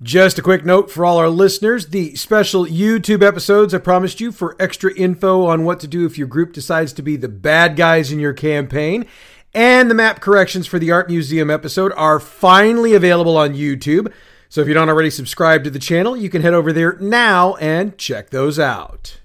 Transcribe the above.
Just a quick note for all our listeners the special YouTube episodes I promised you for extra info on what to do if your group decides to be the bad guys in your campaign and the map corrections for the Art Museum episode are finally available on YouTube. So if you don't already subscribe to the channel, you can head over there now and check those out.